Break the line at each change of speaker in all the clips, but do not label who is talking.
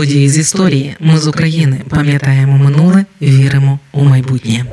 Події з історії. Ми з України пам'ятаємо минуле, віримо у майбутнє.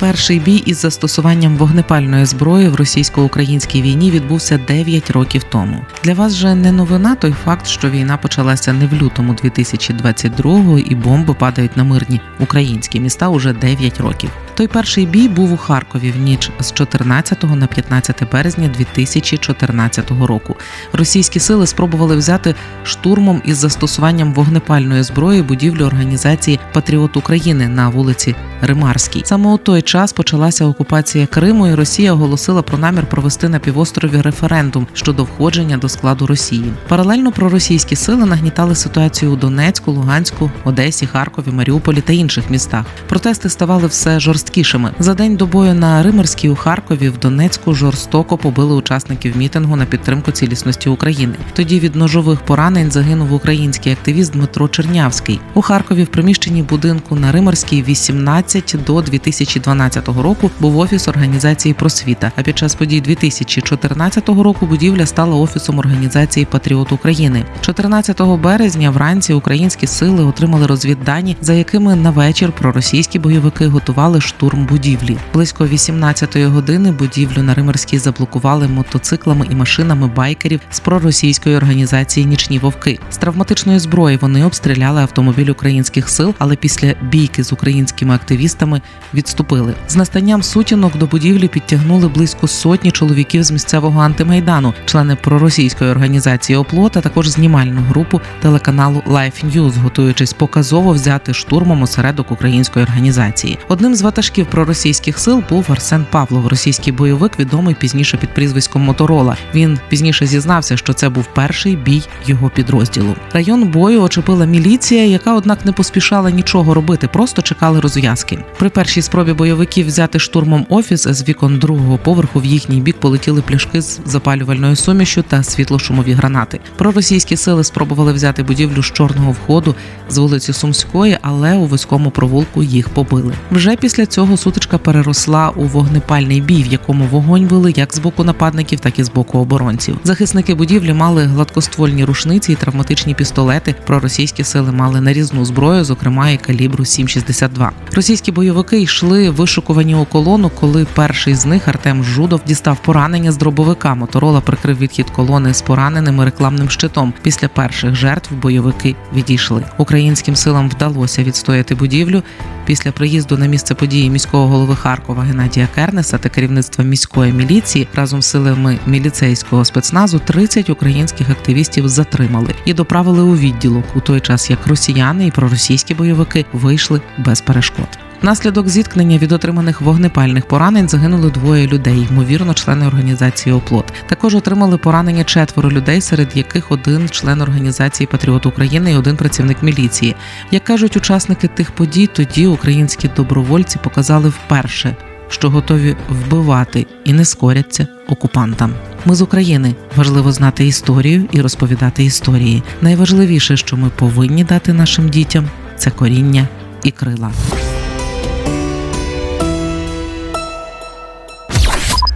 Перший бій із застосуванням вогнепальної зброї в російсько-українській війні відбувся 9 років тому. Для вас же не новина той факт, що війна почалася не в лютому 2022-го і бомби падають на мирні українські міста уже 9 років. Той перший бій був у Харкові в ніч з 14 на 15 березня 2014 року. Російські сили спробували взяти штурмом із застосуванням вогнепальної зброї будівлю організації Патріот України на вулиці Римарській. Саме у той час почалася окупація Криму, і Росія оголосила про намір провести на півострові референдум щодо входження до складу Росії. Паралельно проросійські сили нагнітали ситуацію у Донецьку, Луганську, Одесі, Харкові, Маріуполі та інших містах. Протести ставали все жорсткішими. За день до бою на Римерській у Харкові в Донецьку жорстоко побили учасників мітингу на підтримку цілісності України. Тоді від ножових поранень загинув український активіст Дмитро Чернявський. У Харкові в приміщенні будинку на Римерській 18 до 2012 2012 року був офіс організації Просвіта. А під час подій 2014 року будівля стала офісом організації Патріот України. 14 березня вранці українські сили отримали розвіддані, за якими на вечір проросійські бойовики готували штурм будівлі. Близько 18-ї години будівлю на Римерській заблокували мотоциклами і машинами байкерів з проросійської організації Нічні вовки. З травматичної зброї вони обстріляли автомобіль українських сил, але після бійки з українськими активістами відступили. З настанням сутінок до будівлі підтягнули близько сотні чоловіків з місцевого антимайдану, члени проросійської організації «Оплот», а також знімальну групу телеканалу Life News, готуючись показово взяти штурмом осередок української організації. Одним з ватажків проросійських сил був Арсен Павлов, російський бойовик, відомий пізніше під прізвиськом Моторола. Він пізніше зізнався, що це був перший бій його підрозділу. Район бою очепила міліція, яка, однак, не поспішала нічого робити, просто чекали розв'язки. При першій спробі бойовиків взяти штурмом офіс з вікон другого поверху в їхній бік полетіли пляшки з запалювальною сумішю та світлошумові гранати. Проросійські сили спробували взяти будівлю з чорного входу з вулиці Сумської, але у вузькому провулку їх побили. Вже після цього сутичка переросла у вогнепальний бій, в якому вогонь вели як з боку нападників, так і з боку оборонців. Захисники будівлі мали гладкоствольні рушниці і травматичні пістолети. Проросійські сили мали нарізну зброю, зокрема і калібру 7,62. Російські бойовики йшли вишукувані у колону, коли перший з них Артем Жудов дістав поранення з дробовика. Моторола прикрив відхід колони з пораненими рекламним щитом. Після перших жертв бойовики відійшли. Українським силам вдалося відстояти будівлю. Після приїзду на місце події міського голови Харкова Геннадія Кернеса та керівництва міської міліції разом з силами міліцейського спецназу 30 українських активістів затримали і доправили у відділок у той час, як росіяни і проросійські бойовики вийшли без перешкод. Наслідок зіткнення від отриманих вогнепальних поранень загинули двоє людей, ймовірно, члени організації Оплот. Також отримали поранення четверо людей, серед яких один член організації Патріот України і один працівник міліції. Як кажуть учасники тих подій, тоді українські добровольці показали вперше, що готові вбивати і не скоряться окупантам. Ми з України важливо знати історію і розповідати історії. Найважливіше, що ми повинні дати нашим дітям, це коріння і крила.